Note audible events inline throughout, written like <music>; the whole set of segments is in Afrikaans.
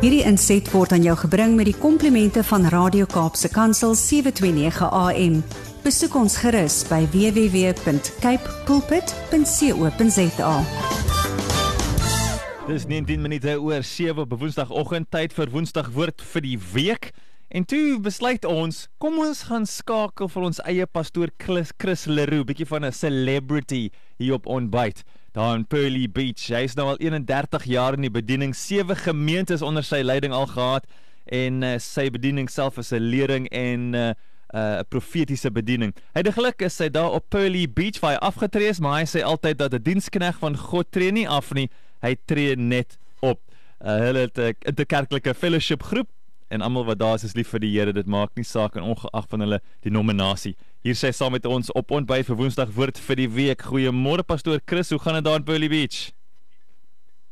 Hierdie inset word aan jou gebring met die komplimente van Radio Kaapse Kansel 729 AM. Besoek ons gerus by www.cape pulpit.co.za. Dis 19 minute oor 7 op Woensdagoggend tyd vir Woensdag woord vir die week. En toe besluit ons, kom ons gaan skakel vir ons eie pastoor Chris, Chris Leroux, bietjie van 'n celebrity hier op Onbyt daar in Pearly Beach. Hy is nou al 31 jaar in die bediening, sewe gemeentes onder sy leiding al gehad en uh, sy bediening self is 'n lering en 'n uh, 'n uh, profetiese bediening. Geluk is hy daar op Pearly Beach waar hy afgetree is, maar hy sê altyd dat 'n dienskneg van God tree nie af nie, hy tree net op. Uh, hulle het 'n interkerklike fellowship groep en almal wat daar is is lief vir die Here. Dit maak nie saak en ongeag van hulle denominasie. Hier sê saam met ons op ontbyt vir Woensdag woord vir die week. Goeiemôre pastoor Chris, hoe gaan dit daar in Pearly Beach?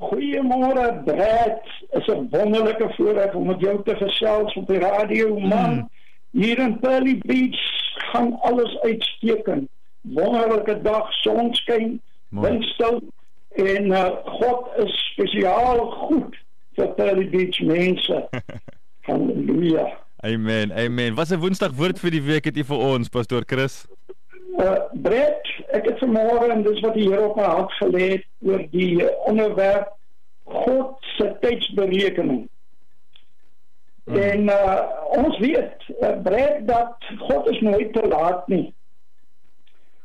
Goeiemôre Brad. Is 'n wonderlike voorreg om met jou te gesels op die radio, man. Hmm. Hier in Pearly Beach gaan alles uitstekend. Wonderlike dag, sonskyn, windstil en uh, God is spesiaal goed vir Pearly Beach mense. <laughs> Halleluja. Amen. Amen. Wat 'n Woensdag woord vir die week het u vir ons, pastoor Chris? Uh Brett, ek het vanmôre en dis wat die Here op my hart gelê het oor die onderwerp God se tydsberekening. Hmm. En uh ons weet, uh, Brett, dat God is nooit te laat nie.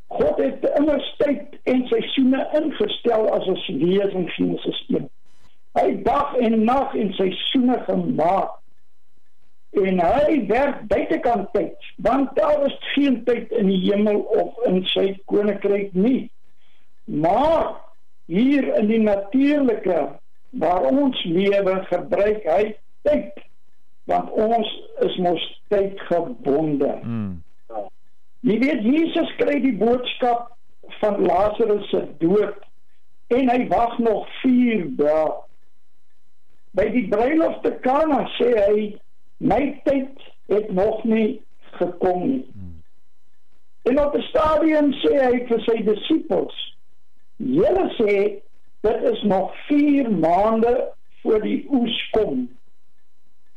God het immer tyd en seisoene ingestel as ons lees in Genesis 1. Hy dag en nag en seisoene gemaak en hy werk buitekant tyd want daar is geen tyd in die hemel of in sy koninkryk nie. Maar hier in die natuurlike waar ons lewe gebruik hy tyd want ons is mos tydgebonde mm. jy weet Jesus kry die boodskap van Lazarus se dood en hy wag nog 4 dae. By die bruiloft te Kana sê hy my tyd het nog nie gekom nie. En op 'n stadium sê hy vir sy disippels: "Julle sê dit is nog 4 maande voor die oes kom.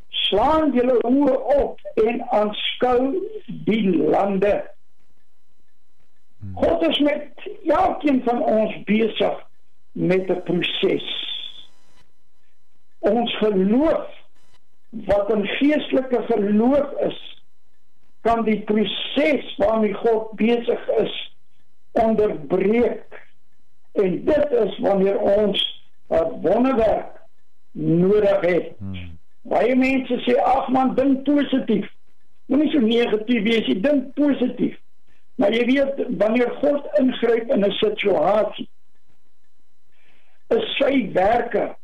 Slaan julle oë op en aanskou die lande. Hmm. God is met elkeen van ons besig met 'n proses. Ons geloof wat 'n geestelike geloof is kan die proses waarmee God besig is onderbreek en dit is wanneer ons 'n wonderwerk nodig het. Hmm. Baie mense sê ag man dink positief. Moenie so negatief wees, jy dink positief. Maar jy weet wanneer God ingryp in 'n situasie is sy werke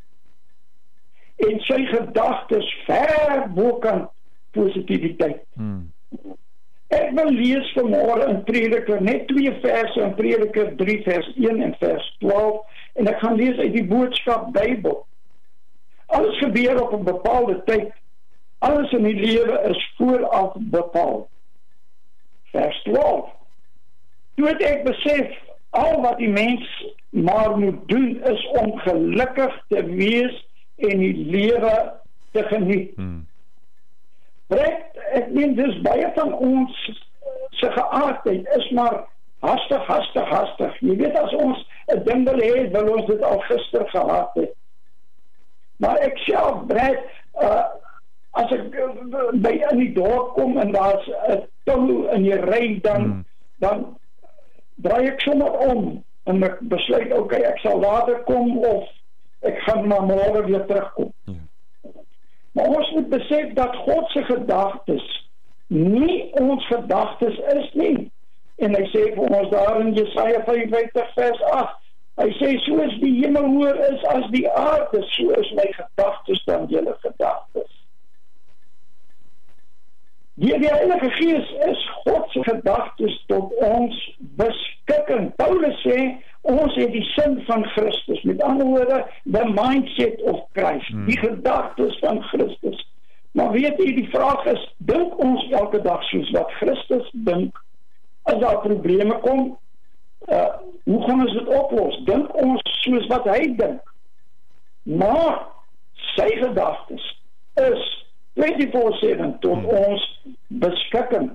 en sy gedagtes ver bokant positiwiteit. Hmm. Ek wil lees vanmôre in Prediker net twee verse in Prediker 3 vers 1 en vers 12 en ek gaan lees uit die boodskap Bybel. Alles gebeur op 'n bepaalde tyd. Alles in die lewe is vooraf bepaal. Vers 12. Toe ek besef al wat die mens maar moet doen is om gelukkig te wees en die lewe te geniet. Hmm. Reg, ek meen dis baie van ons se geaardheid is maar hastig, hastig, hastig. Jy weet as ons 'n ding wil hê, wil ons dit al gister gehad het. Maar ek self breek uh as ek by in die dorp kom en daar's 'n tou in die ry dan hmm. dan draai ek sommer om en ek besluit okay, ek sal later kom of ek gaan maar môre weer terugkom. Ja. Maar ons moet besef dat God se gedagtes nie ons gedagtes is nie. En hy sê vir ons daar in Jesaja 55 vers 8, hy sê soos die hemel hoër is as die aarde, so is my gedagtes dan julle gedagtes. Die Heilige Gees is God se gedagtes tot ons beskikking. Paulus sê ons het die sin van Christus met ander woorde the mindset of Christ hmm. die gedagtes van Christus maar weet jy die vraag is dink ons elke dag soos wat Christus dink as daar probleme kom uh, hoe gaan ons dit oplos dink ons soos wat hy dink maar sy gedagtes is 24/7 tot hmm. ons beskikking.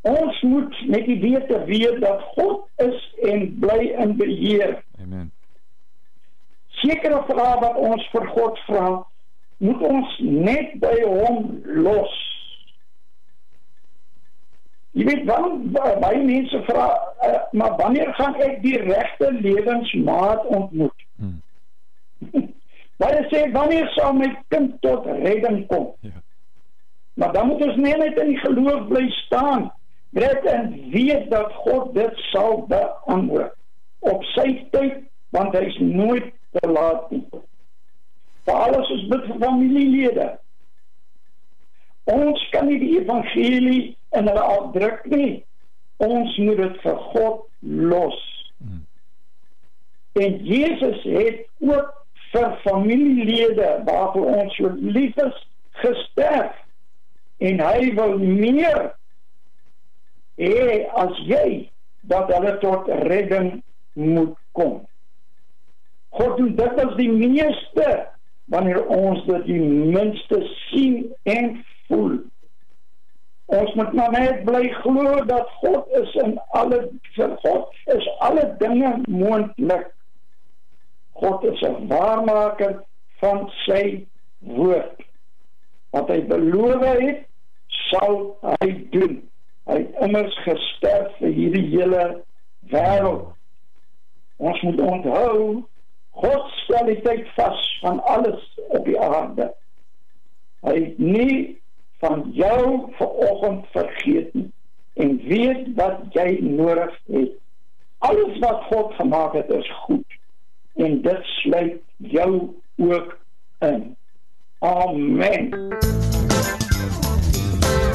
Ons moet net die wete weet dat God is en bly in beheer. Amen. Sekere vrae wat ons vir God vra, moet ons net by hom los. Jy weet dan baie mense vra, uh, maar wanneer gaan ek die regte lewensmaat ontmoet? Hmm. <laughs> Baie sê wanneer sal my kind tot redding kom? Ja. Maar dan moet ons net in die geloof bly staan. Net en weet dat God dit sal beantwoord op sy tyd want hy is nooit te laat nie. Vir alles is bid vir familielede. Ons kan nie die evangelie in hulle afdruk nie. Ons moet dit vir God los. En Jesus het ook vir familielede waarvoor ons so lief is gesterf en hy wil meer hê as jy dat hulle tot redding moet kom. God doen dit as die meeste wanneer ons dit die minste sien en voel. Ons moet maar net bly glo dat God is in alle vir God is alle dinge moontlik. God is 'n waarmaker van sy woord. Wat hy beloof het, sal hy doen. Hy het immers gesterf vir hierdie hele wêreld. Ons moet onthou God stel die tyd vas van alles op die aarde. Hy het nie van jou vanoggend vergeet nie en weet wat jy nodig het. Alles wat God gemaak het is goed en dit sluit jou ook in. Amen.